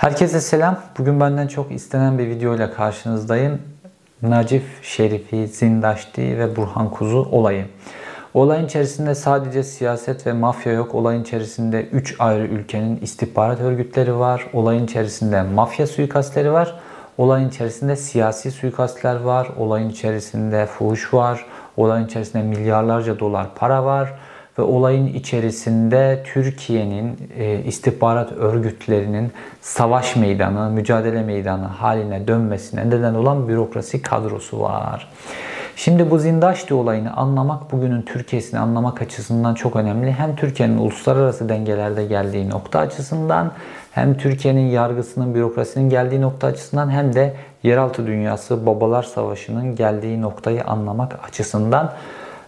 Herkese selam. Bugün benden çok istenen bir video ile karşınızdayım. Nacif Şerifi, Zindaşti ve Burhan Kuzu olayı. Olayın içerisinde sadece siyaset ve mafya yok. Olayın içerisinde 3 ayrı ülkenin istihbarat örgütleri var. Olayın içerisinde mafya suikastleri var. Olayın içerisinde siyasi suikastler var. Olayın içerisinde fuhuş var. Olayın içerisinde milyarlarca dolar para var ve olayın içerisinde Türkiye'nin e, istihbarat örgütlerinin savaş meydanı, mücadele meydanı haline dönmesine neden olan bürokrasi kadrosu var. Şimdi bu Zindaşti olayını anlamak bugünün Türkiye'sini anlamak açısından çok önemli. Hem Türkiye'nin uluslararası dengelerde geldiği nokta açısından hem Türkiye'nin yargısının, bürokrasinin geldiği nokta açısından hem de yeraltı dünyası, babalar savaşının geldiği noktayı anlamak açısından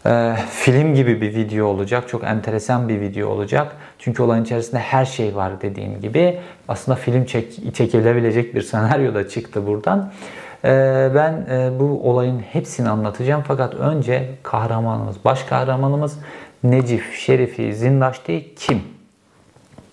e, film gibi bir video olacak. Çok enteresan bir video olacak. Çünkü olayın içerisinde her şey var dediğim gibi. Aslında film çek, çekilebilecek bir senaryo da çıktı buradan. E, ben e, bu olayın hepsini anlatacağım. Fakat önce kahramanımız, baş kahramanımız Necif Şerifi Zindaşti kim?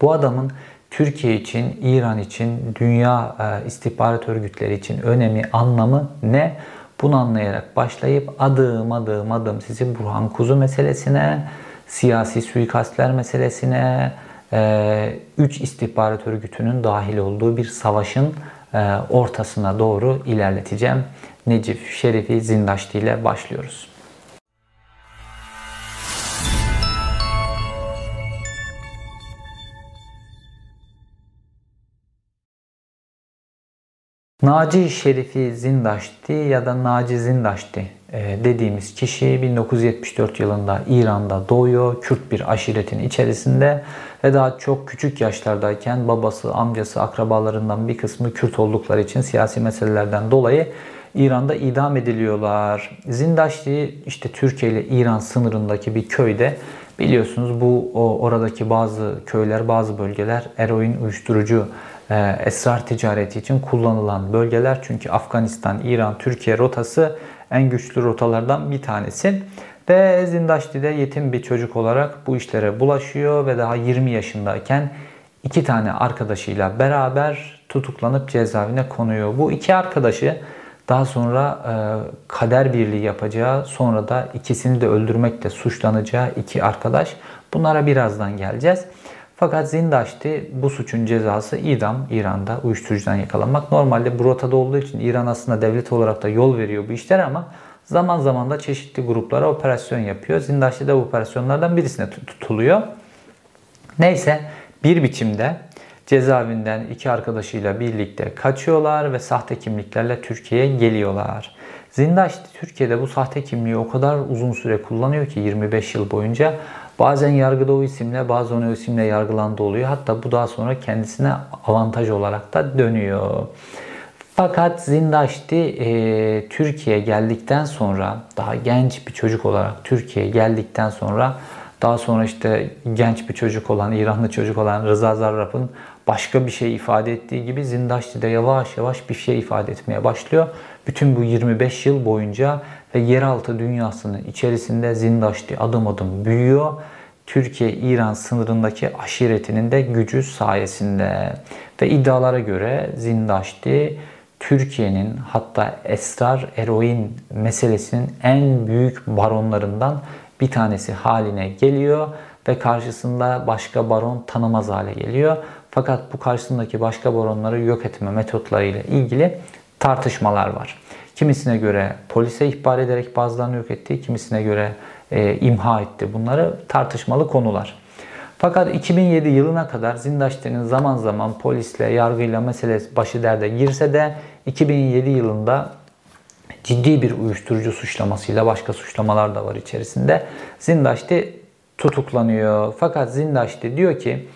Bu adamın Türkiye için, İran için, dünya e, istihbarat örgütleri için önemi, anlamı ne? Bunu anlayarak başlayıp adım adım adım sizi Burhan Kuzu meselesine, siyasi suikastler meselesine, e, üç istihbarat örgütünün dahil olduğu bir savaşın e, ortasına doğru ilerleteceğim. Necif Şerifi Zindaşti ile başlıyoruz. Naci Şerifi Zindaşti ya da Naci Zindaşti e, dediğimiz kişi 1974 yılında İran'da doğuyor. Kürt bir aşiretin içerisinde ve daha çok küçük yaşlardayken babası, amcası, akrabalarından bir kısmı Kürt oldukları için siyasi meselelerden dolayı İran'da idam ediliyorlar. Zindaşti işte Türkiye ile İran sınırındaki bir köyde biliyorsunuz bu o, oradaki bazı köyler, bazı bölgeler eroin uyuşturucu esrar ticareti için kullanılan bölgeler. Çünkü Afganistan, İran, Türkiye rotası en güçlü rotalardan bir tanesi. Ve Zindaşti'de yetim bir çocuk olarak bu işlere bulaşıyor ve daha 20 yaşındayken iki tane arkadaşıyla beraber tutuklanıp cezaevine konuyor. Bu iki arkadaşı daha sonra e, kader birliği yapacağı, sonra da ikisini de öldürmekle suçlanacağı iki arkadaş. Bunlara birazdan geleceğiz. Fakat Zindaşti bu suçun cezası idam İran'da uyuşturucudan yakalanmak. Normalde bu rotada olduğu için İran aslında devlet olarak da yol veriyor bu işler ama zaman zaman da çeşitli gruplara operasyon yapıyor. Zindaşti de bu operasyonlardan birisine tutuluyor. Neyse bir biçimde cezaevinden iki arkadaşıyla birlikte kaçıyorlar ve sahte kimliklerle Türkiye'ye geliyorlar. Zindaşti Türkiye'de bu sahte kimliği o kadar uzun süre kullanıyor ki 25 yıl boyunca Bazen yargıda o isimle bazen o isimle yargılandı oluyor. Hatta bu daha sonra kendisine avantaj olarak da dönüyor. Fakat Zindaşti e, Türkiye'ye geldikten sonra daha genç bir çocuk olarak Türkiye'ye geldikten sonra daha sonra işte genç bir çocuk olan, İranlı çocuk olan Rıza Zarrab'ın başka bir şey ifade ettiği gibi Zindaşti de yavaş yavaş bir şey ifade etmeye başlıyor. Bütün bu 25 yıl boyunca ve yeraltı dünyasının içerisinde Zindaşti adım adım büyüyor. Türkiye-İran sınırındaki aşiretinin de gücü sayesinde ve iddialara göre Zindaşti Türkiye'nin hatta esrar eroin meselesinin en büyük baronlarından bir tanesi haline geliyor ve karşısında başka baron tanımaz hale geliyor. Fakat bu karşısındaki başka baronları yok etme metotlarıyla ilgili tartışmalar var. Kimisine göre polise ihbar ederek bazılarını yok etti, kimisine göre e, imha etti. Bunları tartışmalı konular. Fakat 2007 yılına kadar Zindaşti'nin zaman zaman polisle, yargıyla mesele başı derde girse de 2007 yılında ciddi bir uyuşturucu suçlamasıyla başka suçlamalar da var içerisinde. Zindaşti tutuklanıyor. Fakat Zindaşti diyor ki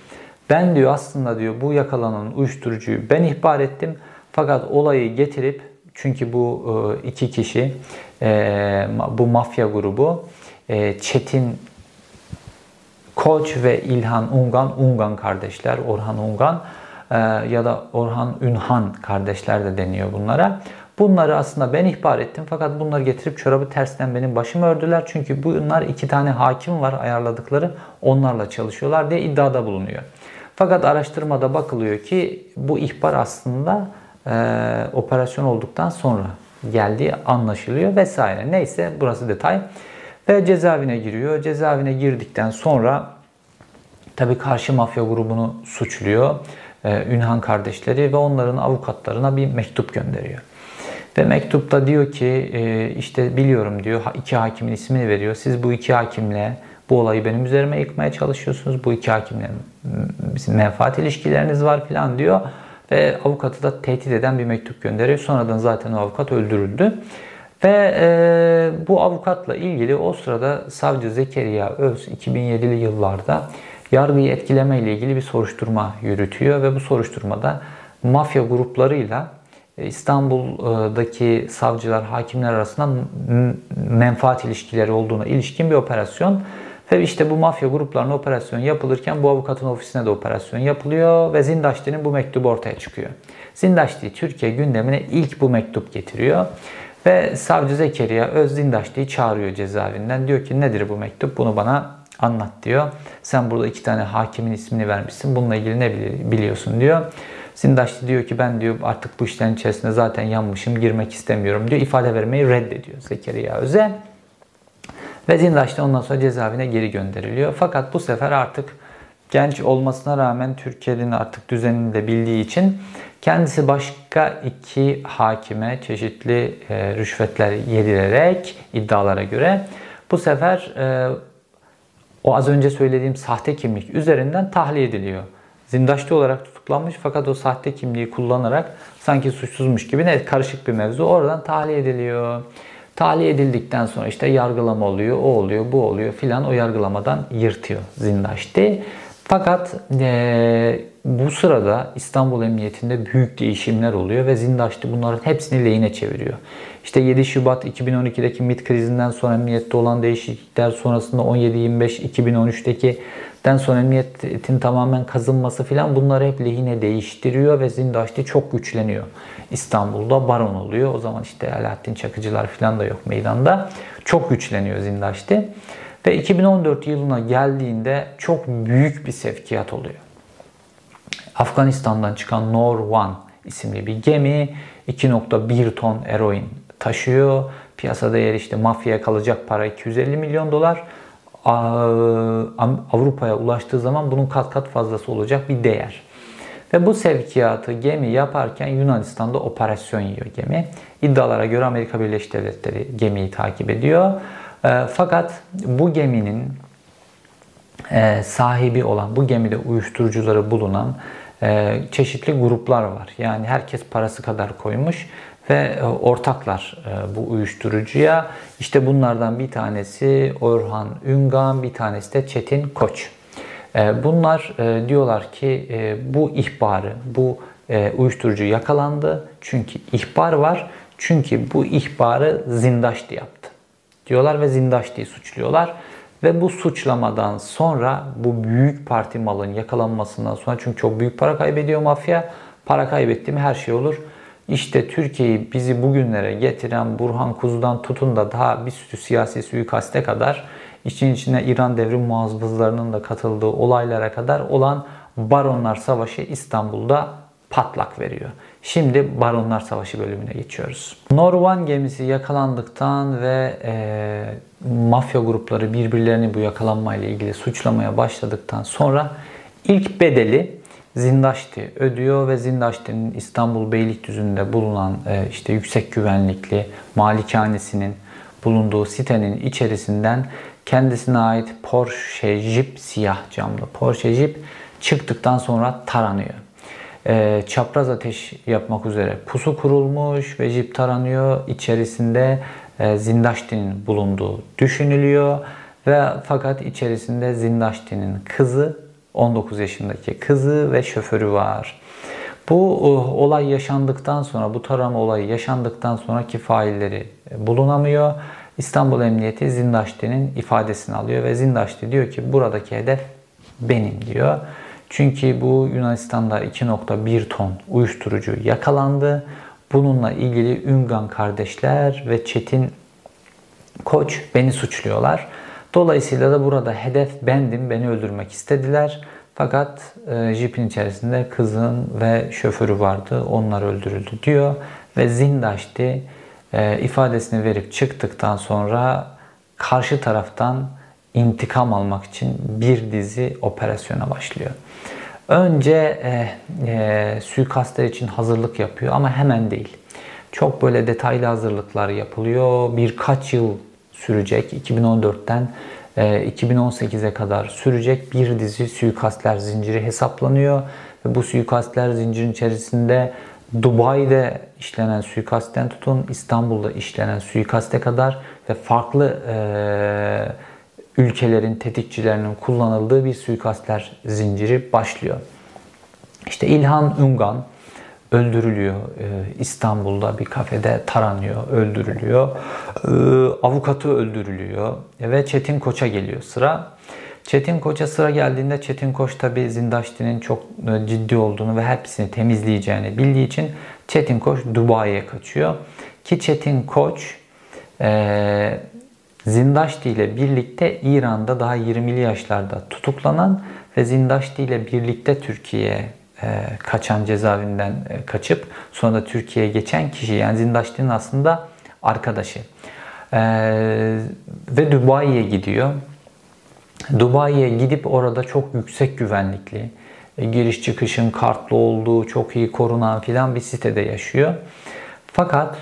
ben diyor aslında diyor bu yakalanan uyuşturucuyu ben ihbar ettim. Fakat olayı getirip çünkü bu e, iki kişi e, bu mafya grubu e, Çetin Koç ve İlhan Ungan, Ungan kardeşler, Orhan Ungan ya da Orhan Ünhan kardeşler de deniyor bunlara. Bunları aslında ben ihbar ettim fakat bunları getirip çorabı tersten benim başımı ördüler. Çünkü bunlar iki tane hakim var ayarladıkları onlarla çalışıyorlar diye iddiada bulunuyor. Fakat araştırmada bakılıyor ki bu ihbar aslında e, operasyon olduktan sonra geldiği anlaşılıyor vesaire. Neyse burası detay. Ve cezaevine giriyor. Cezaevine girdikten sonra tabii karşı mafya grubunu suçluyor. E, Ünhan kardeşleri ve onların avukatlarına bir mektup gönderiyor. Ve mektupta diyor ki e, işte biliyorum diyor iki hakimin ismini veriyor. Siz bu iki hakimle bu olayı benim üzerime yıkmaya çalışıyorsunuz. Bu iki hakimle menfaat ilişkileriniz var falan diyor. Ve avukatı da tehdit eden bir mektup gönderiyor. Sonradan zaten o avukat öldürüldü. Ve e, bu avukatla ilgili o sırada savcı Zekeriya Öz 2007'li yıllarda yargıyı etkileme ile ilgili bir soruşturma yürütüyor ve bu soruşturmada mafya gruplarıyla e, İstanbul'daki savcılar, hakimler arasında menfaat ilişkileri olduğuna ilişkin bir operasyon. Ve işte bu mafya gruplarına operasyon yapılırken bu avukatın ofisine de operasyon yapılıyor ve Zindaşti'nin bu mektubu ortaya çıkıyor. Zindaşti Türkiye gündemine ilk bu mektup getiriyor. Ve savcı Zekeriya Öz Zindaşti'yi çağırıyor cezaevinden. Diyor ki nedir bu mektup? Bunu bana anlat diyor. Sen burada iki tane hakimin ismini vermişsin. Bununla ilgili ne biliyorsun diyor. Zindaşlı diyor ki ben diyor artık bu işlerin içerisinde zaten yanmışım girmek istemiyorum diyor. İfade vermeyi reddediyor Zekeriya Öze. Ve Zindaşlı ondan sonra cezaevine geri gönderiliyor. Fakat bu sefer artık genç olmasına rağmen Türkiye'nin artık düzenini de bildiği için kendisi başka iki hakime çeşitli e, rüşvetler yedirerek iddialara göre bu sefer e, o az önce söylediğim sahte kimlik üzerinden tahliye ediliyor. Zindaşlı olarak tutuklanmış fakat o sahte kimliği kullanarak sanki suçsuzmuş gibi ne karışık bir mevzu oradan tahliye ediliyor. Tahliye edildikten sonra işte yargılama oluyor, o oluyor, bu oluyor filan o yargılamadan yırtıyor Zindaşti. Fakat e, bu sırada İstanbul Emniyetinde büyük değişimler oluyor ve Zindaşti bunların hepsini lehine çeviriyor. İşte 7 Şubat 2012'deki MIT krizinden sonra emniyette olan değişiklikler sonrasında 17-25-2013'teki den sonra emniyetin tamamen kazınması filan bunları hep lehine değiştiriyor ve Zindaşti çok güçleniyor. İstanbul'da baron oluyor. O zaman işte Alaaddin Çakıcılar filan da yok meydanda. Çok güçleniyor Zindaşti. Ve 2014 yılına geldiğinde çok büyük bir sevkiyat oluyor. Afganistan'dan çıkan Nor One isimli bir gemi 2.1 ton eroin taşıyor. Piyasa değeri işte mafyaya kalacak para 250 milyon dolar. Avrupa'ya ulaştığı zaman bunun kat kat fazlası olacak bir değer. Ve bu sevkiyatı gemi yaparken Yunanistan'da operasyon yiyor gemi. İddialara göre Amerika Birleşik Devletleri gemiyi takip ediyor. E, fakat bu geminin e, sahibi olan, bu gemide uyuşturucuları bulunan e, çeşitli gruplar var. Yani herkes parası kadar koymuş ve ortaklar bu uyuşturucuya. İşte bunlardan bir tanesi Orhan Üngan, bir tanesi de Çetin Koç. Bunlar diyorlar ki bu ihbarı, bu uyuşturucu yakalandı. Çünkü ihbar var. Çünkü bu ihbarı Zindaşti yaptı diyorlar ve Zindaşti'yi suçluyorlar. Ve bu suçlamadan sonra bu büyük parti malın yakalanmasından sonra çünkü çok büyük para kaybediyor mafya. Para kaybetti mi her şey olur. İşte Türkiye'yi bizi bugünlere getiren Burhan Kuzu'dan tutun da daha bir sürü siyasi suikaste kadar için içine İran devrim muhafızlarının da katıldığı olaylara kadar olan Baronlar Savaşı İstanbul'da patlak veriyor. Şimdi Baronlar Savaşı bölümüne geçiyoruz. Norvan gemisi yakalandıktan ve e, mafya grupları birbirlerini bu yakalanmayla ilgili suçlamaya başladıktan sonra ilk bedeli Zindaşti ödüyor ve Zindaşti'nin İstanbul Beylikdüzü'nde bulunan e, işte yüksek güvenlikli malikanesinin bulunduğu sitenin içerisinden kendisine ait Porsche Jeep siyah camlı Porsche Jeep çıktıktan sonra taranıyor e, çapraz ateş yapmak üzere pusu kurulmuş ve jip taranıyor. İçerisinde e, Zindaşti'nin bulunduğu düşünülüyor ve fakat içerisinde Zindaşti'nin kızı 19 yaşındaki kızı ve şoförü var. Bu e, olay yaşandıktan sonra, bu tarama olayı yaşandıktan sonraki failleri bulunamıyor. İstanbul Emniyeti Zindaşti'nin ifadesini alıyor ve Zindaşti diyor ki buradaki hedef benim diyor. Çünkü bu Yunanistan'da 2.1 ton uyuşturucu yakalandı. Bununla ilgili Üngan kardeşler ve Çetin Koç beni suçluyorlar. Dolayısıyla da burada hedef bendim, beni öldürmek istediler. Fakat e, jipin içerisinde kızın ve şoförü vardı. Onlar öldürüldü diyor. Ve Zindaşti e, ifadesini verip çıktıktan sonra karşı taraftan intikam almak için bir dizi operasyona başlıyor. Önce e, e, suikastlar için hazırlık yapıyor ama hemen değil. Çok böyle detaylı hazırlıklar yapılıyor. Birkaç yıl sürecek. 2014'ten 2018'e kadar sürecek bir dizi suikastler zinciri hesaplanıyor. Ve bu suikastler zincirin içerisinde Dubai'de işlenen suikastten tutun İstanbul'da işlenen suikaste kadar ve farklı e, ülkelerin tetikçilerinin kullanıldığı bir suikastler zinciri başlıyor. İşte İlhan Üngan öldürülüyor. İstanbul'da bir kafede taranıyor, öldürülüyor. Avukatı öldürülüyor ve Çetin Koç'a geliyor sıra. Çetin Koç'a sıra geldiğinde Çetin Koç tabi Zindaşti'nin çok e, ciddi olduğunu ve hepsini temizleyeceğini bildiği için Çetin Koç Dubai'ye kaçıyor. Ki Çetin Koç e, Zindaşti ile birlikte İran'da daha 20'li yaşlarda tutuklanan ve Zindaşti ile birlikte Türkiye'ye e, kaçan cezaevinden e, kaçıp sonra da Türkiye'ye geçen kişi yani Zindaşti'nin aslında arkadaşı. E, ve Dubai'ye gidiyor. Dubai'ye gidip orada çok yüksek güvenlikli, giriş çıkışın kartlı olduğu, çok iyi korunan filan bir sitede yaşıyor. Fakat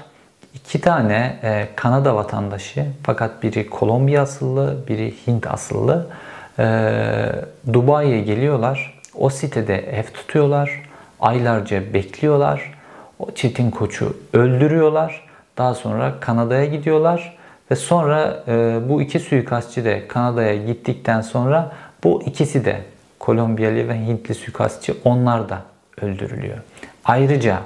iki tane Kanada vatandaşı fakat biri Kolombiya asıllı, biri Hint asıllı Dubai'ye geliyorlar o sitede ev tutuyorlar. Aylarca bekliyorlar. O Çetin Koç'u öldürüyorlar. Daha sonra Kanada'ya gidiyorlar. Ve sonra e, bu iki suikastçı da Kanada'ya gittikten sonra bu ikisi de Kolombiyalı ve Hintli suikastçı onlar da öldürülüyor. Ayrıca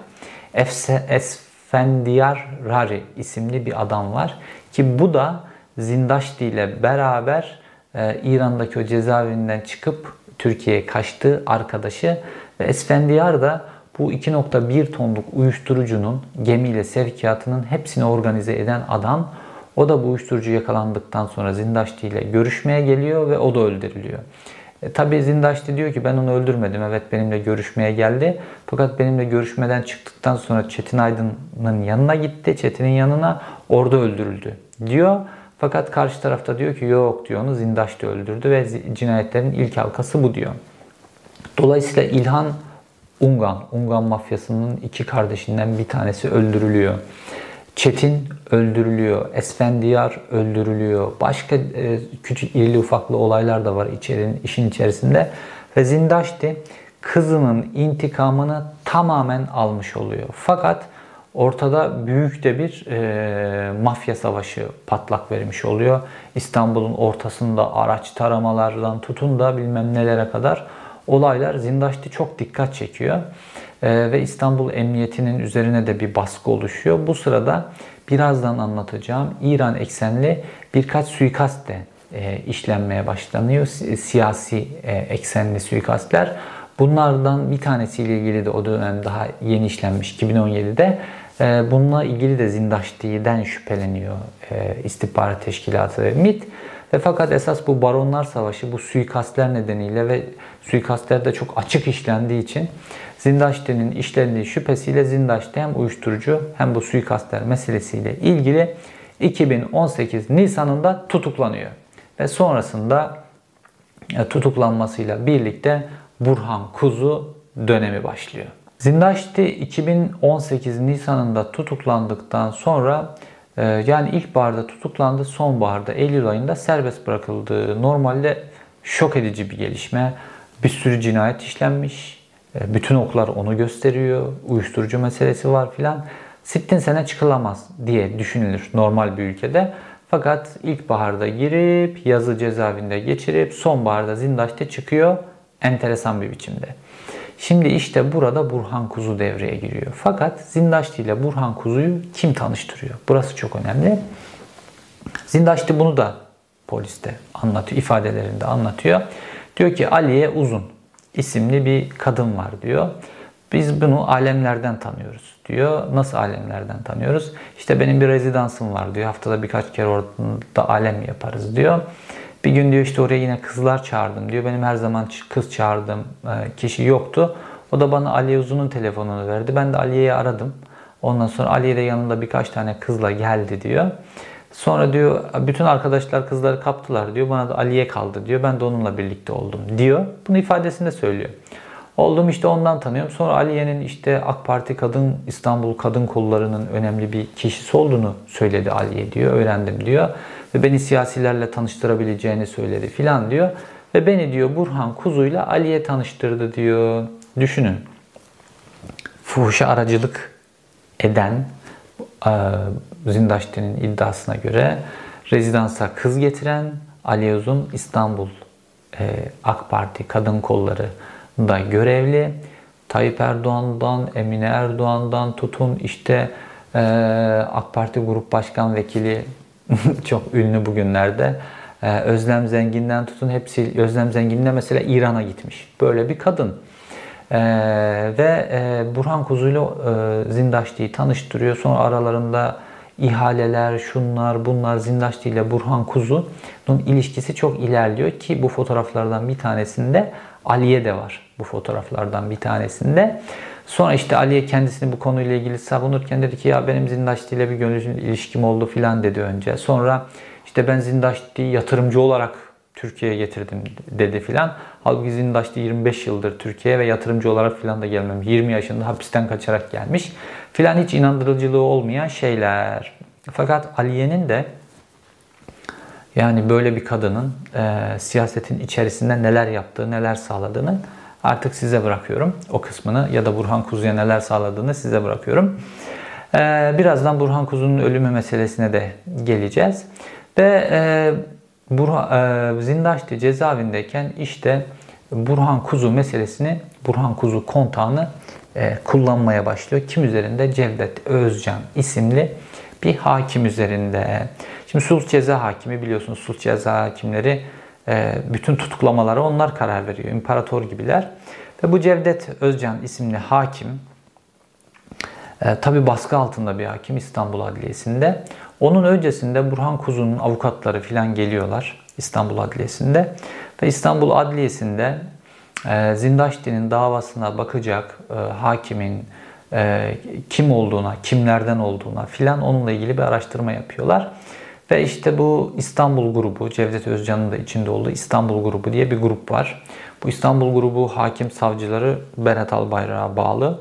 Esfendiyar Rari isimli bir adam var ki bu da Zindaşti ile beraber e, İran'daki o cezaevinden çıkıp Türkiye'ye kaçtığı arkadaşı ve Esfendiyar da bu 2.1 tonluk uyuşturucunun gemiyle sevkiyatının hepsini organize eden adam. O da bu uyuşturucu yakalandıktan sonra Zindaşti ile görüşmeye geliyor ve o da öldürülüyor. E, Tabi Zindaşti diyor ki ben onu öldürmedim. Evet benimle görüşmeye geldi. Fakat benimle görüşmeden çıktıktan sonra Çetin Aydın'ın yanına gitti. Çetin'in yanına orada öldürüldü diyor. Fakat karşı tarafta diyor ki yok diyor onu Zindaş da öldürdü ve cinayetlerin ilk halkası bu diyor. Dolayısıyla İlhan Ungan, Ungan mafyasının iki kardeşinden bir tanesi öldürülüyor. Çetin öldürülüyor, Esfendiyar öldürülüyor. Başka e, küçük irili ufaklı olaylar da var içerinin işin içerisinde. Ve Zindaşti kızının intikamını tamamen almış oluyor. Fakat ortada büyük de bir e, mafya savaşı patlak vermiş oluyor. İstanbul'un ortasında araç taramalardan tutun da bilmem nelere kadar olaylar Zindaşti çok dikkat çekiyor. E, ve İstanbul Emniyeti'nin üzerine de bir baskı oluşuyor. Bu sırada birazdan anlatacağım İran eksenli birkaç suikast de e, işlenmeye başlanıyor. Siyasi e, eksenli suikastler. Bunlardan bir tanesiyle ilgili de o dönem daha yeni işlenmiş 2017'de ee, bununla ilgili de Zindaşti'den şüpheleniyor e, istihbarat teşkilatı MIT. Ve fakat esas bu baronlar savaşı bu suikastler nedeniyle ve suikastler de çok açık işlendiği için Zindaşti'nin işlendiği şüphesiyle Zindaşti hem uyuşturucu hem bu suikastler meselesiyle ilgili 2018 Nisan'ında tutuklanıyor. Ve sonrasında e, tutuklanmasıyla birlikte Burhan Kuzu dönemi başlıyor. Zindaşti 2018 Nisan'ında tutuklandıktan sonra yani ilkbaharda tutuklandı, sonbaharda Eylül ayında serbest bırakıldı. Normalde şok edici bir gelişme. Bir sürü cinayet işlenmiş. E, bütün oklar onu gösteriyor. Uyuşturucu meselesi var filan. Sittin sene çıkılamaz diye düşünülür normal bir ülkede. Fakat ilkbaharda girip yazı cezaevinde geçirip sonbaharda Zindaş'ta çıkıyor enteresan bir biçimde. Şimdi işte burada Burhan Kuzu devreye giriyor. Fakat Zindaşti ile Burhan Kuzu'yu kim tanıştırıyor? Burası çok önemli. Zindaşti bunu da poliste anlatıyor, ifadelerinde anlatıyor. Diyor ki Aliye Uzun isimli bir kadın var diyor. Biz bunu alemlerden tanıyoruz diyor. Nasıl alemlerden tanıyoruz? İşte benim bir rezidansım var diyor. Haftada birkaç kere orada alem yaparız diyor. Bir gün diyor işte oraya yine kızlar çağırdım diyor. Benim her zaman kız çağırdığım e, kişi yoktu. O da bana Ali Uzun'un telefonunu verdi. Ben de Aliye'yi aradım. Ondan sonra Aliye de yanında birkaç tane kızla geldi diyor. Sonra diyor bütün arkadaşlar kızları kaptılar diyor. Bana da Aliye kaldı diyor. Ben de onunla birlikte oldum diyor. Bunu ifadesinde söylüyor. Oldum işte ondan tanıyorum. Sonra Aliye'nin işte AK Parti Kadın İstanbul Kadın Kolları'nın önemli bir kişisi olduğunu söyledi Aliye diyor. Öğrendim diyor. Ve beni siyasilerle tanıştırabileceğini söyledi filan diyor. Ve beni diyor Burhan Kuzu'yla Aliye tanıştırdı diyor. Düşünün. Fuhuşa aracılık eden e, Zindaşti'nin iddiasına göre rezidansa kız getiren Ali Uzun İstanbul e, AK Parti kadın kolları da görevli. Tayyip Erdoğan'dan, Emine Erdoğan'dan tutun işte e, AK Parti Grup Başkan Vekili çok ünlü bugünlerde. E, Özlem Zengin'den tutun hepsi Özlem Zengin'le mesela İran'a gitmiş. Böyle bir kadın. Ee, ve e, Burhan Kuzu'yla e, Zindaşti'yi tanıştırıyor. Sonra aralarında ihaleler, şunlar, bunlar Zindaşti ile Burhan Kuzu'nun ilişkisi çok ilerliyor ki bu fotoğraflardan bir tanesinde Aliye de var bu fotoğraflardan bir tanesinde. Sonra işte Aliye kendisini bu konuyla ilgili savunurken dedi ki ya benim Zindaşti ile bir gönül ilişkim oldu filan dedi önce. Sonra işte ben Zindaşti'yi yatırımcı olarak Türkiye'ye getirdim dedi filan. Halbuki Zindaş'ta 25 yıldır Türkiye'ye ve yatırımcı olarak filan da gelmemiş. 20 yaşında hapisten kaçarak gelmiş. Filan hiç inandırıcılığı olmayan şeyler. Fakat Aliye'nin de yani böyle bir kadının e, siyasetin içerisinde neler yaptığı, neler sağladığını artık size bırakıyorum. O kısmını ya da Burhan Kuzu'ya neler sağladığını size bırakıyorum. E, birazdan Burhan Kuzu'nun ölümü meselesine de geleceğiz. Ve e, Burhan, e, Zindaşti cezaevindeyken işte Burhan Kuzu meselesini, Burhan Kuzu kontağını e, kullanmaya başlıyor. Kim üzerinde? Cevdet Özcan isimli bir hakim üzerinde. Şimdi sulh ceza hakimi biliyorsunuz sulh ceza hakimleri bütün tutuklamalara onlar karar veriyor. İmparator gibiler. Ve bu Cevdet Özcan isimli hakim e, tabi baskı altında bir hakim İstanbul Adliyesi'nde. Onun öncesinde Burhan Kuzu'nun avukatları filan geliyorlar İstanbul Adliyesi'nde. Ve İstanbul Adliyesi'nde e, Zindaşti'nin davasına bakacak e, hakimin kim olduğuna, kimlerden olduğuna filan onunla ilgili bir araştırma yapıyorlar. Ve işte bu İstanbul grubu, Cevdet Özcan'ın da içinde olduğu İstanbul grubu diye bir grup var. Bu İstanbul grubu hakim savcıları Berat Albayrak'a bağlı.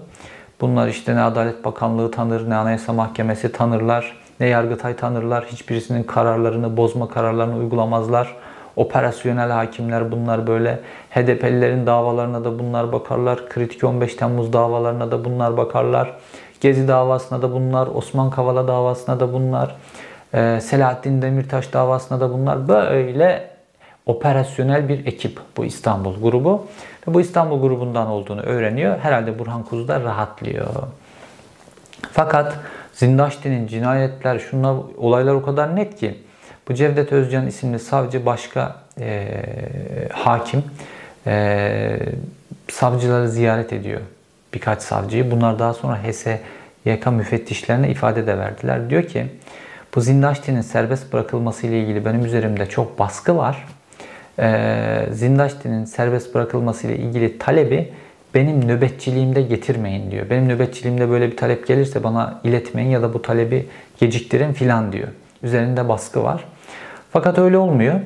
Bunlar işte ne Adalet Bakanlığı tanır, ne Anayasa Mahkemesi tanırlar, ne Yargıtay tanırlar. Hiçbirisinin kararlarını, bozma kararlarını uygulamazlar. Operasyonel hakimler bunlar böyle. HDP'lilerin davalarına da bunlar bakarlar. Kritik 15 Temmuz davalarına da bunlar bakarlar. Gezi davasına da bunlar. Osman Kavala davasına da bunlar. Ee, Selahattin Demirtaş davasına da bunlar. Böyle operasyonel bir ekip bu İstanbul grubu. Ve bu İstanbul grubundan olduğunu öğreniyor. Herhalde Burhan Kuzu da rahatlıyor. Fakat Zindaşti'nin cinayetler, şunlar olaylar o kadar net ki bu Cevdet Özcan isimli savcı başka e, hakim e, savcıları ziyaret ediyor. Birkaç savcıyı. Bunlar daha sonra HSYK müfettişlerine ifade de verdiler. Diyor ki bu Zindaşti'nin serbest bırakılması ile ilgili benim üzerimde çok baskı var. E, Zindaşti'nin serbest bırakılması ile ilgili talebi benim nöbetçiliğimde getirmeyin diyor. Benim nöbetçiliğimde böyle bir talep gelirse bana iletmeyin ya da bu talebi geciktirin filan diyor. Üzerinde baskı var. Fakat öyle olmuyor.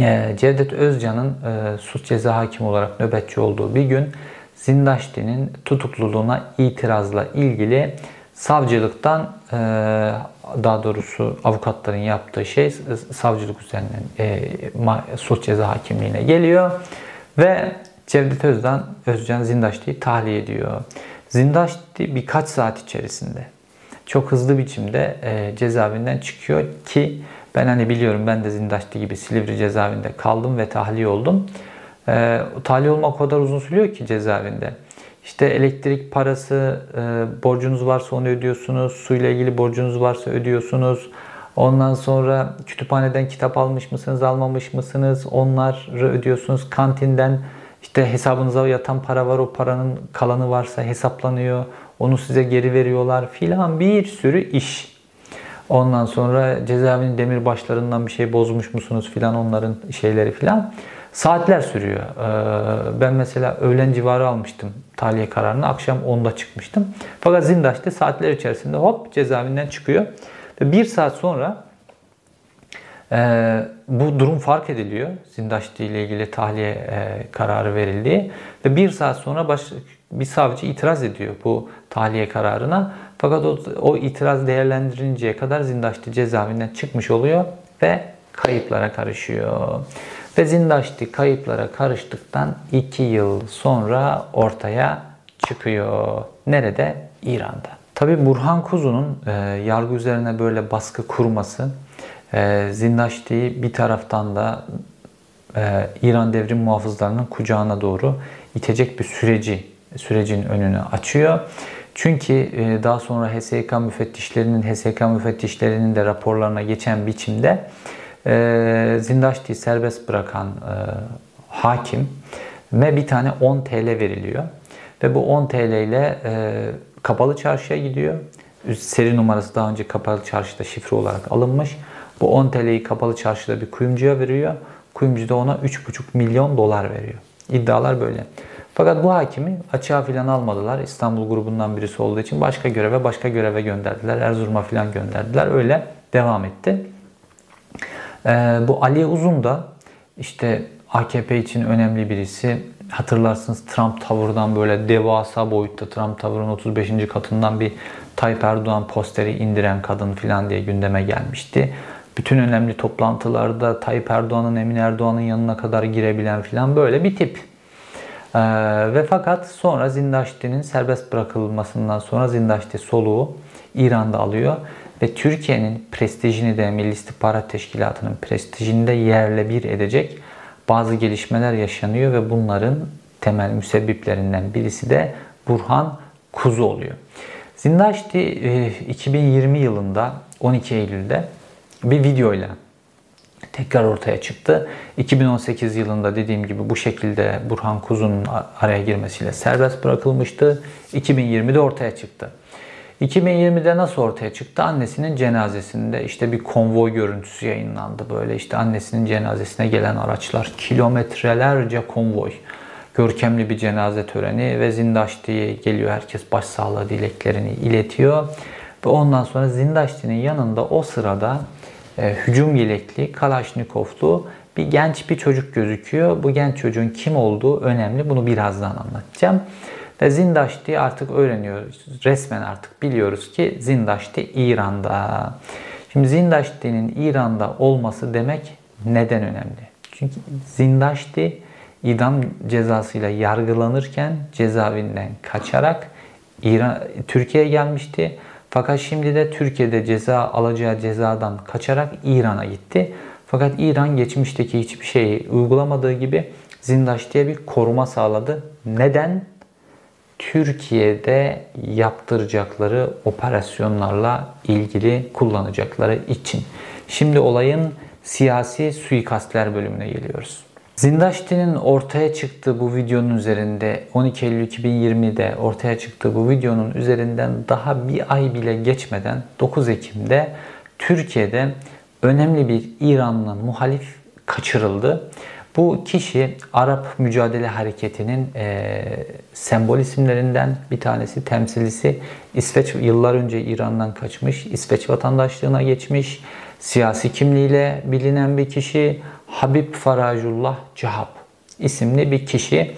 Ee, Cevdet Özcan'ın e, suç ceza hakimi olarak nöbetçi olduğu bir gün Zindaşti'nin tutukluluğuna itirazla ilgili savcılıktan e, daha doğrusu avukatların yaptığı şey savcılık üzerinden e, suç ceza hakimliğine geliyor ve Cevdet Özden, Özcan Zindaşti'yi tahliye ediyor. Zindaşti birkaç saat içerisinde çok hızlı biçimde e, cezaevinden çıkıyor ki ben hani biliyorum ben de Zindaşti gibi Silivri cezaevinde kaldım ve tahliye oldum. E, tahliye olmak o kadar uzun sürüyor ki cezaevinde. İşte elektrik parası, e, borcunuz varsa onu ödüyorsunuz. Suyla ilgili borcunuz varsa ödüyorsunuz. Ondan sonra kütüphaneden kitap almış mısınız, almamış mısınız? Onları ödüyorsunuz. Kantinden işte hesabınıza yatan para var, o paranın kalanı varsa hesaplanıyor. Onu size geri veriyorlar filan bir sürü iş. Ondan sonra cezaevinin demirbaşlarından bir şey bozmuş musunuz filan onların şeyleri filan. Saatler sürüyor. Ee, ben mesela öğlen civarı almıştım tahliye kararını. Akşam 10'da çıkmıştım. Fakat Zindaş'ta saatler içerisinde hop cezaevinden çıkıyor. Ve bir saat sonra e, bu durum fark ediliyor. Zindaşti ile ilgili tahliye e, kararı verildiği. Ve bir saat sonra baş, bir savcı itiraz ediyor bu tahliye kararına. Fakat o, o itiraz değerlendirinceye kadar Zindaşti cezaevinden çıkmış oluyor ve kayıplara karışıyor. Ve Zindaşti kayıplara karıştıktan 2 yıl sonra ortaya çıkıyor. Nerede? İran'da. Tabi Burhan Kuzu'nun e, yargı üzerine böyle baskı kurması, e, Zindaşti'yi bir taraftan da e, İran devrim muhafızlarının kucağına doğru itecek bir süreci sürecin önünü açıyor. Çünkü e, daha sonra HSK müfettişlerinin HSK müfettişlerinin de raporlarına geçen biçimde e, Zindaşti'yi serbest bırakan e, hakim ve bir tane 10 TL veriliyor. Ve bu 10 TL ile kapalı çarşıya gidiyor. Seri numarası daha önce kapalı çarşıda şifre olarak alınmış. Bu 10 TL'yi kapalı çarşıda bir kuyumcuya veriyor. Kuyumcu da ona 3,5 milyon dolar veriyor. İddialar böyle. Fakat bu hakimi açığa filan almadılar. İstanbul grubundan birisi olduğu için başka göreve başka göreve gönderdiler. Erzurum'a filan gönderdiler. Öyle devam etti. Ee, bu Ali Uzun da işte AKP için önemli birisi. Hatırlarsınız Trump tavırdan böyle devasa boyutta Trump tavırın 35. katından bir Tayyip Erdoğan posteri indiren kadın filan diye gündeme gelmişti. Bütün önemli toplantılarda Tayyip Erdoğan'ın Emin Erdoğan'ın yanına kadar girebilen filan böyle bir tip. Ee, ve fakat sonra Zindaşti'nin serbest bırakılmasından sonra Zindaşti soluğu İran'da alıyor ve Türkiye'nin prestijini de Milli İstihbarat Teşkilatı'nın prestijini de yerle bir edecek bazı gelişmeler yaşanıyor ve bunların temel müsebbiplerinden birisi de Burhan Kuzu oluyor. Zindaşti 2020 e, yılında 12 Eylül'de bir videoyla tekrar ortaya çıktı. 2018 yılında dediğim gibi bu şekilde Burhan Kuzu'nun araya girmesiyle serbest bırakılmıştı. 2020'de ortaya çıktı. 2020'de nasıl ortaya çıktı? Annesinin cenazesinde işte bir konvoy görüntüsü yayınlandı. Böyle işte annesinin cenazesine gelen araçlar kilometrelerce konvoy. Görkemli bir cenaze töreni ve Zindaşti'ye geliyor. Herkes başsağlığı dileklerini iletiyor. Ve ondan sonra Zindaşti'nin yanında o sırada e, hücum yelekli, kalaşnikovlu bir genç bir çocuk gözüküyor. Bu genç çocuğun kim olduğu önemli. Bunu birazdan anlatacağım. Ve Zindaşti artık öğreniyoruz. Resmen artık biliyoruz ki Zindaşti İran'da. Şimdi Zindaşti'nin İran'da olması demek neden önemli? Çünkü Zindaşti idam cezasıyla yargılanırken cezaevinden kaçarak İran Türkiye'ye gelmişti. Fakat şimdi de Türkiye'de ceza alacağı cezadan kaçarak İran'a gitti. Fakat İran geçmişteki hiçbir şeyi uygulamadığı gibi Zindaşti'ye bir koruma sağladı. Neden? Türkiye'de yaptıracakları operasyonlarla ilgili kullanacakları için. Şimdi olayın siyasi suikastler bölümüne geliyoruz. Zindaşti'nin ortaya çıktığı bu videonun üzerinde 12 Eylül 2020'de ortaya çıktığı bu videonun üzerinden daha bir ay bile geçmeden 9 Ekim'de Türkiye'de önemli bir İranlı muhalif kaçırıldı. Bu kişi Arap Mücadele Hareketi'nin e, sembol isimlerinden bir tanesi, temsilcisi. İsveç yıllar önce İran'dan kaçmış, İsveç vatandaşlığına geçmiş, siyasi kimliğiyle bilinen bir kişi. Habib Farajullah Cihab isimli bir kişi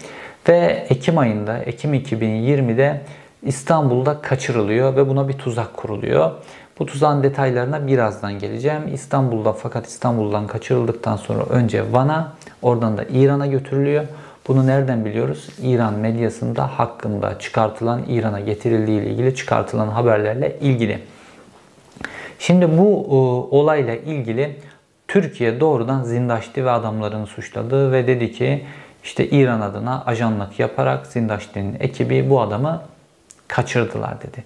ve Ekim ayında, Ekim 2020'de İstanbul'da kaçırılıyor ve buna bir tuzak kuruluyor. Bu tuzağın detaylarına birazdan geleceğim. İstanbul'da fakat İstanbul'dan kaçırıldıktan sonra önce Van'a, oradan da İran'a götürülüyor. Bunu nereden biliyoruz? İran medyasında hakkında çıkartılan, İran'a getirildiği ile ilgili çıkartılan haberlerle ilgili. Şimdi bu e, olayla ilgili Türkiye doğrudan Zindaşti ve adamlarını suçladı ve dedi ki işte İran adına ajanlık yaparak Zindaşti'nin ekibi bu adamı kaçırdılar dedi.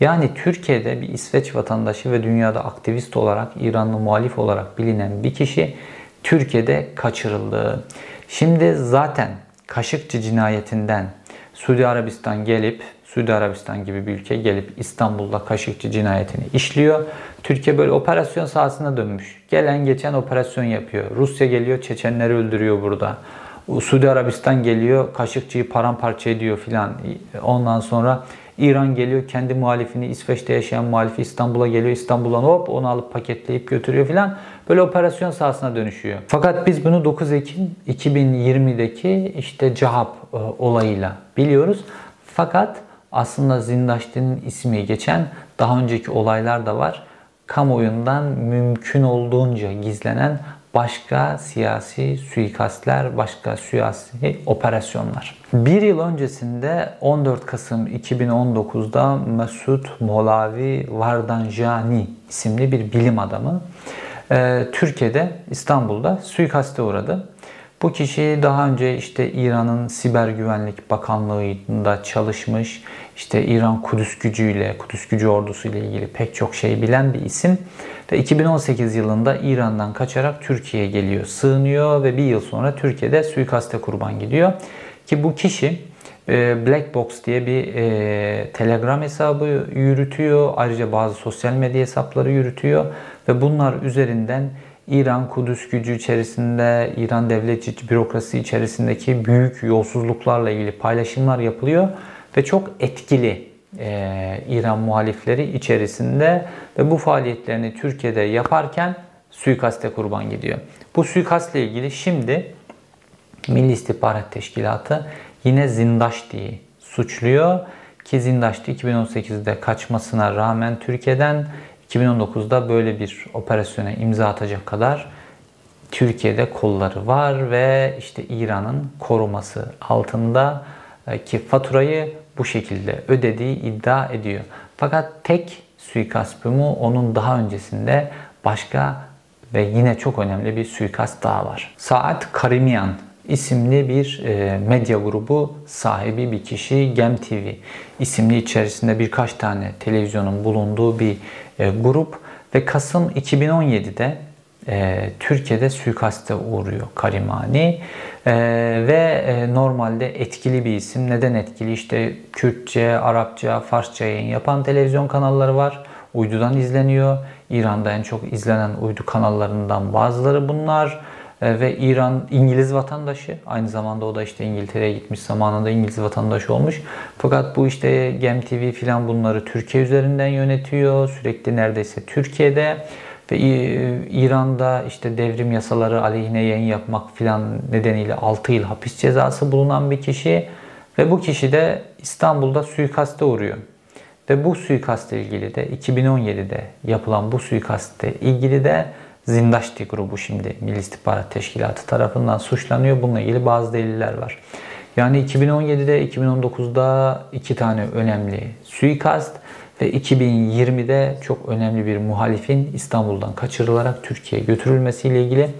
Yani Türkiye'de bir İsveç vatandaşı ve dünyada aktivist olarak İranlı muhalif olarak bilinen bir kişi Türkiye'de kaçırıldı. Şimdi zaten Kaşıkçı cinayetinden Suudi Arabistan gelip Suudi Arabistan gibi bir ülke gelip İstanbul'da Kaşıkçı cinayetini işliyor. Türkiye böyle operasyon sahasına dönmüş. Gelen geçen operasyon yapıyor. Rusya geliyor Çeçenleri öldürüyor burada. Suudi Arabistan geliyor Kaşıkçı'yı paramparça ediyor filan. Ondan sonra İran geliyor kendi muhalifini İsveç'te yaşayan muhalifi İstanbul'a geliyor. İstanbul'dan hop onu alıp paketleyip götürüyor filan. Böyle operasyon sahasına dönüşüyor. Fakat biz bunu 9 Ekim 2020'deki işte Cahap e, olayıyla biliyoruz. Fakat aslında Zindaşti'nin ismi geçen daha önceki olaylar da var. Kamuoyundan mümkün olduğunca gizlenen başka siyasi suikastler, başka siyasi operasyonlar. Bir yıl öncesinde 14 Kasım 2019'da Mesut Molavi Vardanjani isimli bir bilim adamı e, Türkiye'de İstanbul'da suikaste uğradı. Bu kişi daha önce işte İran'ın Siber Güvenlik Bakanlığı'nda çalışmış, işte İran Kudüs gücüyle, Kudüs gücü ordusu ile ilgili pek çok şey bilen bir isim. Ve 2018 yılında İran'dan kaçarak Türkiye'ye geliyor, sığınıyor ve bir yıl sonra Türkiye'de suikaste kurban gidiyor. Ki bu kişi Black Box diye bir e, Telegram hesabı yürütüyor. Ayrıca bazı sosyal medya hesapları yürütüyor. Ve bunlar üzerinden İran Kudüs gücü içerisinde, İran devlet bürokrasi içerisindeki büyük yolsuzluklarla ilgili paylaşımlar yapılıyor. Ve çok etkili e, İran muhalifleri içerisinde ve bu faaliyetlerini Türkiye'de yaparken suikaste kurban gidiyor. Bu suikastle ilgili şimdi Milli İstihbarat Teşkilatı yine Zindaşti'yi suçluyor ki Zindaşti 2018'de kaçmasına rağmen Türkiye'den 2019'da böyle bir operasyona imza atacak kadar Türkiye'de kolları var ve işte İran'ın koruması altında e, ki faturayı bu şekilde ödediği iddia ediyor. Fakat tek suikast mu onun daha öncesinde başka ve yine çok önemli bir suikast daha var. Saat Karimian isimli bir e, medya grubu sahibi bir kişi Gem TV isimli içerisinde birkaç tane televizyonun bulunduğu bir e, grup ve Kasım 2017'de e, Türkiye'de suikaste uğruyor Karimani e, ve e, normalde etkili bir isim. Neden etkili? İşte Kürtçe, Arapça, Farsça yayın yapan televizyon kanalları var. Uydudan izleniyor. İran'da en çok izlenen uydu kanallarından bazıları bunlar. E, ve İran İngiliz vatandaşı. Aynı zamanda o da işte İngiltere'ye gitmiş zamanında İngiliz vatandaşı olmuş. Fakat bu işte Gem TV filan bunları Türkiye üzerinden yönetiyor. Sürekli neredeyse Türkiye'de ve İran'da işte devrim yasaları aleyhine yayın yapmak filan nedeniyle 6 yıl hapis cezası bulunan bir kişi ve bu kişi de İstanbul'da suikaste uğruyor. Ve bu suikastle ilgili de 2017'de yapılan bu suikastle ilgili de Zindaşti grubu şimdi Milli İstihbarat Teşkilatı tarafından suçlanıyor. Bununla ilgili bazı deliller var. Yani 2017'de 2019'da iki tane önemli suikast ve 2020'de çok önemli bir muhalifin İstanbul'dan kaçırılarak Türkiye'ye götürülmesiyle ilgili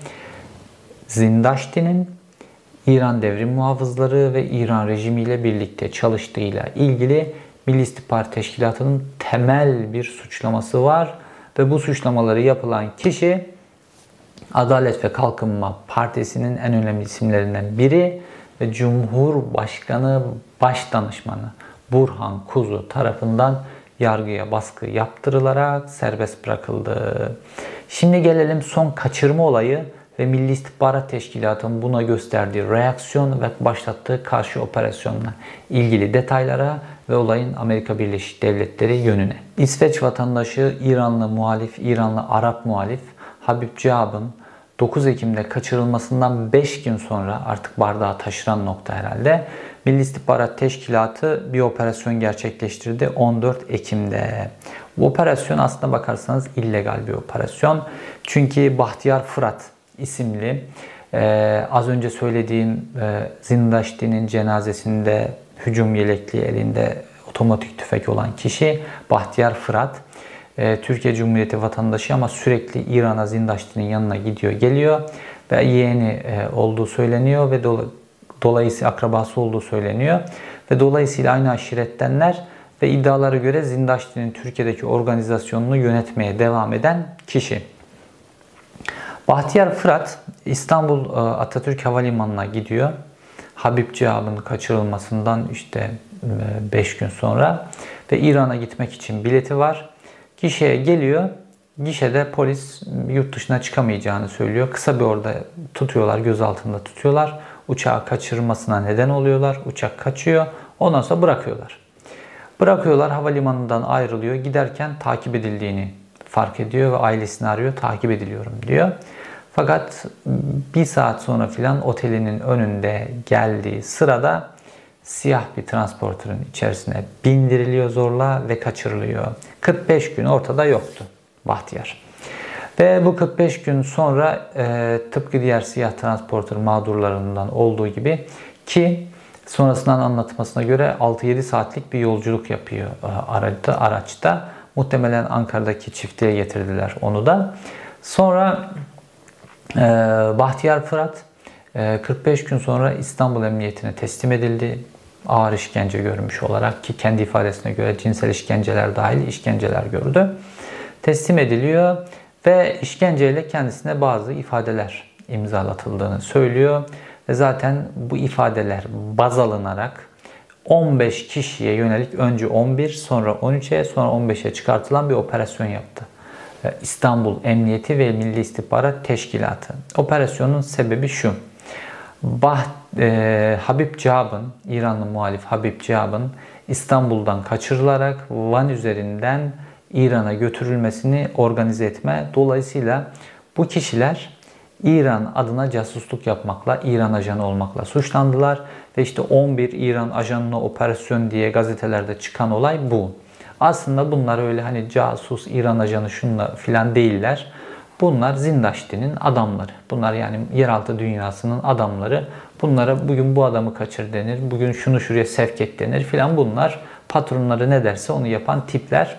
Zindaşti'nin İran devrim muhafızları ve İran rejimiyle birlikte çalıştığıyla ilgili Milli İstihbarat Teşkilatı'nın temel bir suçlaması var ve bu suçlamaları yapılan kişi Adalet ve Kalkınma Partisi'nin en önemli isimlerinden biri ve Cumhurbaşkanı Başdanışmanı Burhan Kuzu tarafından yargıya baskı yaptırılarak serbest bırakıldı. Şimdi gelelim son kaçırma olayı ve Milli İstihbarat Teşkilatı'nın buna gösterdiği reaksiyon ve başlattığı karşı operasyonla ilgili detaylara ve olayın Amerika Birleşik Devletleri yönüne. İsveç vatandaşı İranlı muhalif, İranlı Arap muhalif Habib Cihab'ın 9 Ekim'de kaçırılmasından 5 gün sonra artık bardağı taşıran nokta herhalde Milli İstihbarat Teşkilatı bir operasyon gerçekleştirdi 14 Ekim'de. Bu operasyon aslında bakarsanız illegal bir operasyon. Çünkü Bahtiyar Fırat isimli e, az önce söylediğim e, Zindaşti'nin cenazesinde hücum yelekli elinde otomatik tüfek olan kişi Bahtiyar Fırat. E, Türkiye Cumhuriyeti vatandaşı ama sürekli İran'a Zindaşti'nin yanına gidiyor geliyor ve yeğeni e, olduğu söyleniyor ve do dolayısıyla akrabası olduğu söyleniyor. Ve dolayısıyla aynı aşirettenler ve iddialara göre Zindaşti'nin Türkiye'deki organizasyonunu yönetmeye devam eden kişi. Bahtiyar Fırat İstanbul e, Atatürk Havalimanı'na gidiyor. Habib Cihab'ın kaçırılmasından işte 5 gün sonra ve İran'a gitmek için bileti var. Gişeye geliyor. Gişede polis yurt dışına çıkamayacağını söylüyor. Kısa bir orada tutuyorlar, gözaltında tutuyorlar. Uçağı kaçırmasına neden oluyorlar. Uçak kaçıyor. Ondan sonra bırakıyorlar. Bırakıyorlar havalimanından ayrılıyor. Giderken takip edildiğini fark ediyor ve ailesini arıyor. Takip ediliyorum diyor. Fakat bir saat sonra filan otelinin önünde geldiği sırada siyah bir transportörün içerisine bindiriliyor zorla ve kaçırılıyor. 45 gün ortada yoktu Bahtiyar. Ve bu 45 gün sonra e, tıpkı diğer siyah transportör mağdurlarından olduğu gibi ki sonrasından anlatmasına göre 6-7 saatlik bir yolculuk yapıyor e, araçta, araçta. Muhtemelen Ankara'daki çiftliğe getirdiler onu da. Sonra e, Bahtiyar Fırat e, 45 gün sonra İstanbul Emniyetine teslim edildi. Ağır işkence görmüş olarak ki kendi ifadesine göre cinsel işkenceler dahil işkenceler gördü. Teslim ediliyor ve işkenceyle kendisine bazı ifadeler imzalatıldığını söylüyor. Ve zaten bu ifadeler baz alınarak 15 kişiye yönelik önce 11 sonra 13'e sonra 15'e çıkartılan bir operasyon yaptı. İstanbul Emniyeti ve Milli İstihbarat Teşkilatı. Operasyonun sebebi şu. Bah, e, Habib Cab'ın, İranlı muhalif Habib Cab'ın İstanbul'dan kaçırılarak Van üzerinden İran'a götürülmesini organize etme. Dolayısıyla bu kişiler İran adına casusluk yapmakla, İran ajanı olmakla suçlandılar. Ve işte 11 İran ajanına operasyon diye gazetelerde çıkan olay bu. Aslında bunlar öyle hani casus, İran ajanı şunla filan değiller. Bunlar Zindaşti'nin adamları. Bunlar yani yeraltı dünyasının adamları. Bunlara bugün bu adamı kaçır denir, bugün şunu şuraya sevk et denir filan. Bunlar patronları ne derse onu yapan tipler.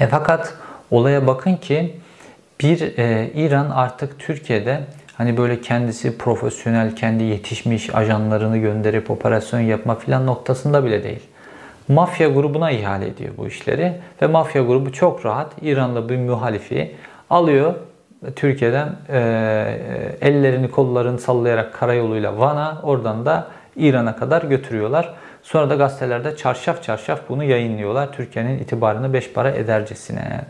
E fakat olaya bakın ki bir e, İran artık Türkiye'de hani böyle kendisi profesyonel, kendi yetişmiş ajanlarını gönderip operasyon yapma filan noktasında bile değil. Mafya grubuna ihale ediyor bu işleri ve mafya grubu çok rahat İranlı bir muhalifi alıyor Türkiye'den e, ellerini kollarını sallayarak karayoluyla Van'a oradan da İran'a kadar götürüyorlar. Sonra da gazetelerde çarşaf çarşaf bunu yayınlıyorlar. Türkiye'nin itibarını beş para edercesine.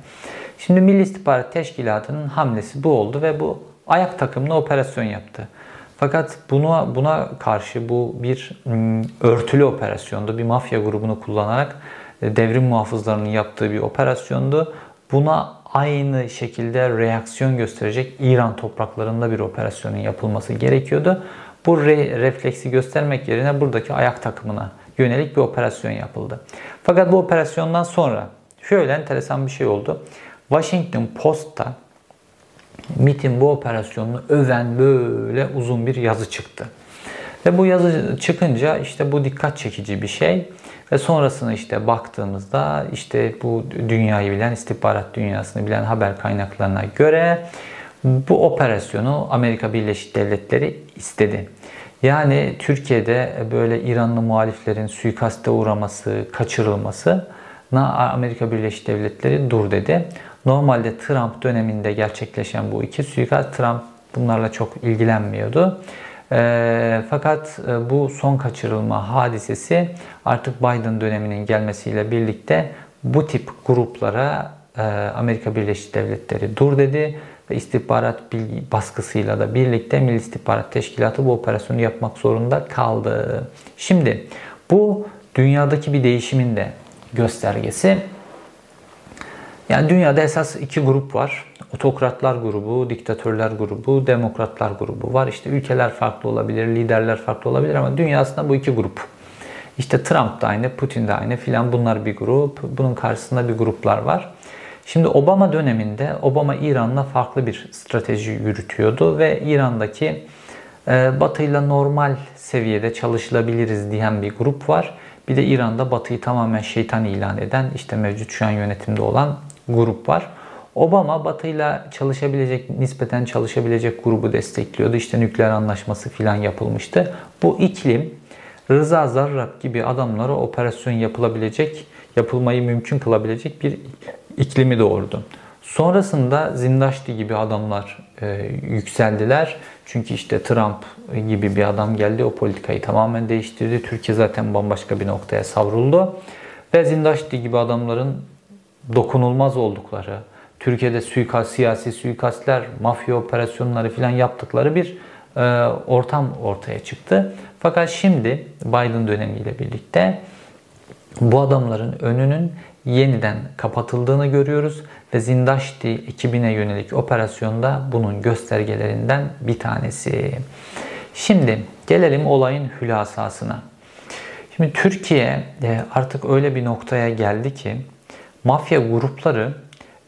Şimdi Milli İstihbarat Teşkilatı'nın hamlesi bu oldu ve bu ayak takımlı operasyon yaptı. Fakat buna buna karşı bu bir örtülü operasyondu. Bir mafya grubunu kullanarak e, devrim muhafızlarının yaptığı bir operasyondu. Buna aynı şekilde reaksiyon gösterecek İran topraklarında bir operasyonun yapılması gerekiyordu. Bu re refleksi göstermek yerine buradaki ayak takımına yönelik bir operasyon yapıldı. Fakat bu operasyondan sonra şöyle enteresan bir şey oldu. Washington Post'ta MIT'in bu operasyonunu öven böyle uzun bir yazı çıktı. Ve bu yazı çıkınca işte bu dikkat çekici bir şey. Ve sonrasını işte baktığımızda işte bu dünyayı bilen, istihbarat dünyasını bilen haber kaynaklarına göre bu operasyonu Amerika Birleşik Devletleri istedi. Yani Türkiye'de böyle İranlı muhaliflerin suikaste uğraması, kaçırılması Amerika Birleşik Devletleri dur dedi. Normalde Trump döneminde gerçekleşen bu iki suikast Trump bunlarla çok ilgilenmiyordu. E, fakat e, bu son kaçırılma hadisesi artık Biden döneminin gelmesiyle birlikte bu tip gruplara e, Amerika Birleşik Devletleri dur dedi ve istihbarat bilgi baskısıyla da birlikte Milli İstihbarat Teşkilatı bu operasyonu yapmak zorunda kaldı. Şimdi bu dünyadaki bir değişimin de göstergesi. Yani dünyada esas iki grup var. Otokratlar grubu, diktatörler grubu, demokratlar grubu var. İşte ülkeler farklı olabilir, liderler farklı olabilir ama dünya aslında bu iki grup. İşte Trump da aynı, Putin de aynı filan bunlar bir grup. Bunun karşısında bir gruplar var. Şimdi Obama döneminde Obama İran'la farklı bir strateji yürütüyordu ve İran'daki e, Batı ile normal seviyede çalışılabiliriz diyen bir grup var. Bir de İran'da Batı'yı tamamen şeytan ilan eden işte mevcut şu an yönetimde olan grup var. Obama Batı'yla çalışabilecek, nispeten çalışabilecek grubu destekliyordu. İşte nükleer anlaşması filan yapılmıştı. Bu iklim Rıza Zarrab gibi adamlara operasyon yapılabilecek, yapılmayı mümkün kılabilecek bir iklimi doğurdu. Sonrasında Zindaşti gibi adamlar e, yükseldiler. Çünkü işte Trump gibi bir adam geldi o politikayı tamamen değiştirdi. Türkiye zaten bambaşka bir noktaya savruldu. Ve Zindaşti gibi adamların dokunulmaz oldukları, Türkiye'de suikast, siyasi suikastler, mafya operasyonları falan yaptıkları bir e, ortam ortaya çıktı. Fakat şimdi Biden dönemiyle birlikte bu adamların önünün yeniden kapatıldığını görüyoruz ve Zindaşti ekibine yönelik operasyonda bunun göstergelerinden bir tanesi. Şimdi gelelim olayın hülasasına. Şimdi Türkiye e, artık öyle bir noktaya geldi ki mafya grupları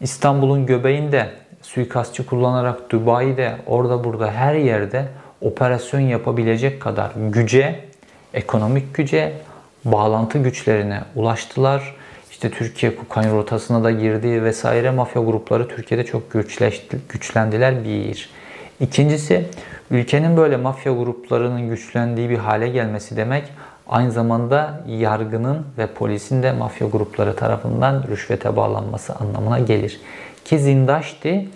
İstanbul'un göbeğinde suikastçı kullanarak Dubai'de orada burada her yerde operasyon yapabilecek kadar güce, ekonomik güce, bağlantı güçlerine ulaştılar. İşte Türkiye kokain rotasına da girdi vesaire mafya grupları Türkiye'de çok güçleşti, güçlendiler bir. İkincisi ülkenin böyle mafya gruplarının güçlendiği bir hale gelmesi demek aynı zamanda yargının ve polisin de mafya grupları tarafından rüşvete bağlanması anlamına gelir. Ki Zindaşti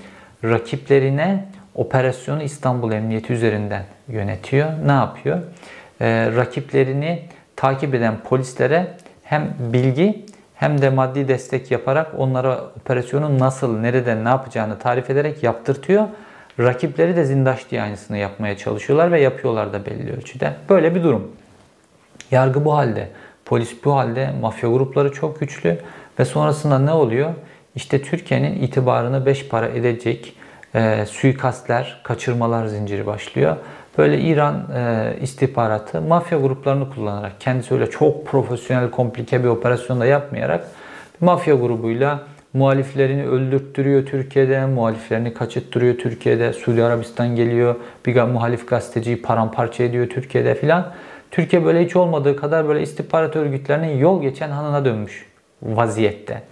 rakiplerine operasyonu İstanbul Emniyeti üzerinden yönetiyor. Ne yapıyor? Ee, rakiplerini takip eden polislere hem bilgi hem de maddi destek yaparak onlara operasyonun nasıl, nereden, ne yapacağını tarif ederek yaptırtıyor. Rakipleri de Zindaş diye aynısını yapmaya çalışıyorlar ve yapıyorlar da belli ölçüde. Böyle bir durum. Yargı bu halde, polis bu halde, mafya grupları çok güçlü ve sonrasında ne oluyor? İşte Türkiye'nin itibarını beş para edecek e, suikastler, kaçırmalar zinciri başlıyor. Böyle İran e, istihbaratı mafya gruplarını kullanarak kendisi öyle çok profesyonel, komplike bir operasyon da yapmayarak mafya grubuyla muhaliflerini öldürttürüyor Türkiye'de, muhaliflerini kaçırttırıyor Türkiye'de, Suudi Arabistan geliyor, bir muhalif gazeteciyi paramparça ediyor Türkiye'de filan. Türkiye böyle hiç olmadığı kadar böyle istihbarat örgütlerinin yol geçen hanına dönmüş vaziyette.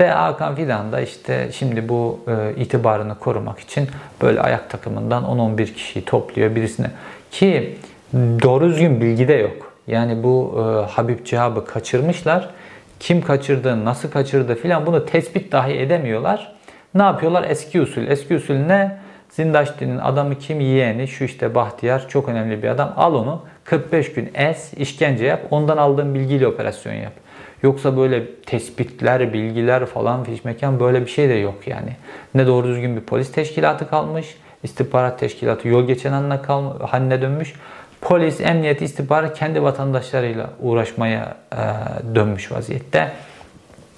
Ve Hakan Fidan da işte şimdi bu e, itibarını korumak için böyle ayak takımından 10-11 kişiyi topluyor birisine. Ki doğru düzgün bilgi de yok. Yani bu e, Habib Cihab'ı kaçırmışlar. Kim kaçırdı, nasıl kaçırdı filan bunu tespit dahi edemiyorlar. Ne yapıyorlar? Eski usul. Eski usul ne? Zindaşti'nin adamı kim yeğeni şu işte Bahtiyar çok önemli bir adam. Al onu 45 gün es, işkence yap. Ondan aldığın bilgiyle operasyon yap. Yoksa böyle tespitler, bilgiler falan fiş mekan böyle bir şey de yok yani. Ne doğru düzgün bir polis teşkilatı kalmış. istihbarat teşkilatı yol geçen haline, kal haline dönmüş. Polis, emniyet, istihbarat kendi vatandaşlarıyla uğraşmaya e, dönmüş vaziyette.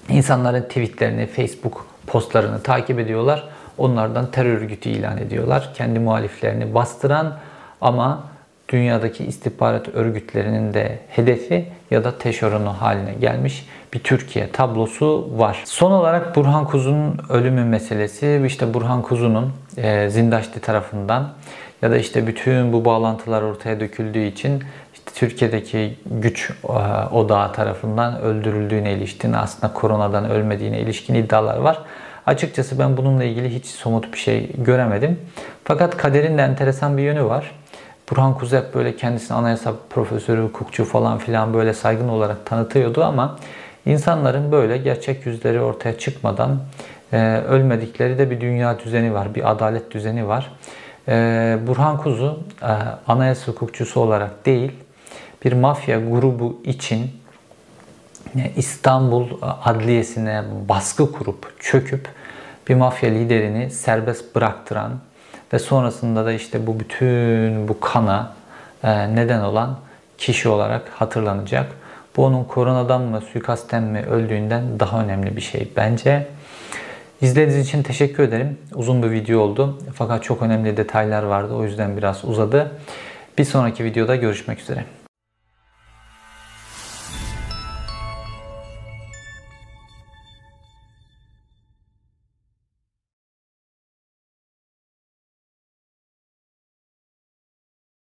İnsanların tweetlerini, Facebook postlarını takip ediyorlar. Onlardan terör örgütü ilan ediyorlar. Kendi muhaliflerini bastıran ama dünyadaki istihbarat örgütlerinin de hedefi ya da teşorunu haline gelmiş bir Türkiye tablosu var. Son olarak Burhan Kuzu'nun ölümü meselesi işte Burhan Kuzu'nun e, Zindaşti tarafından ya da işte bütün bu bağlantılar ortaya döküldüğü için işte Türkiye'deki güç e, odağı tarafından öldürüldüğüne ilişkin aslında koronadan ölmediğine ilişkin iddialar var. Açıkçası ben bununla ilgili hiç somut bir şey göremedim. Fakat kaderin de enteresan bir yönü var. Burhan Kuzu hep böyle kendisini anayasa profesörü, hukukçu falan filan böyle saygın olarak tanıtıyordu ama insanların böyle gerçek yüzleri ortaya çıkmadan e, ölmedikleri de bir dünya düzeni var, bir adalet düzeni var. E, Burhan Kuzu e, anayasa hukukçusu olarak değil, bir mafya grubu için İstanbul Adliyesi'ne baskı kurup çöküp bir mafya liderini serbest bıraktıran ve sonrasında da işte bu bütün bu kana e, neden olan kişi olarak hatırlanacak. Bu onun koronadan mı, suikastten mi öldüğünden daha önemli bir şey bence. İzlediğiniz için teşekkür ederim. Uzun bir video oldu. Fakat çok önemli detaylar vardı. O yüzden biraz uzadı. Bir sonraki videoda görüşmek üzere.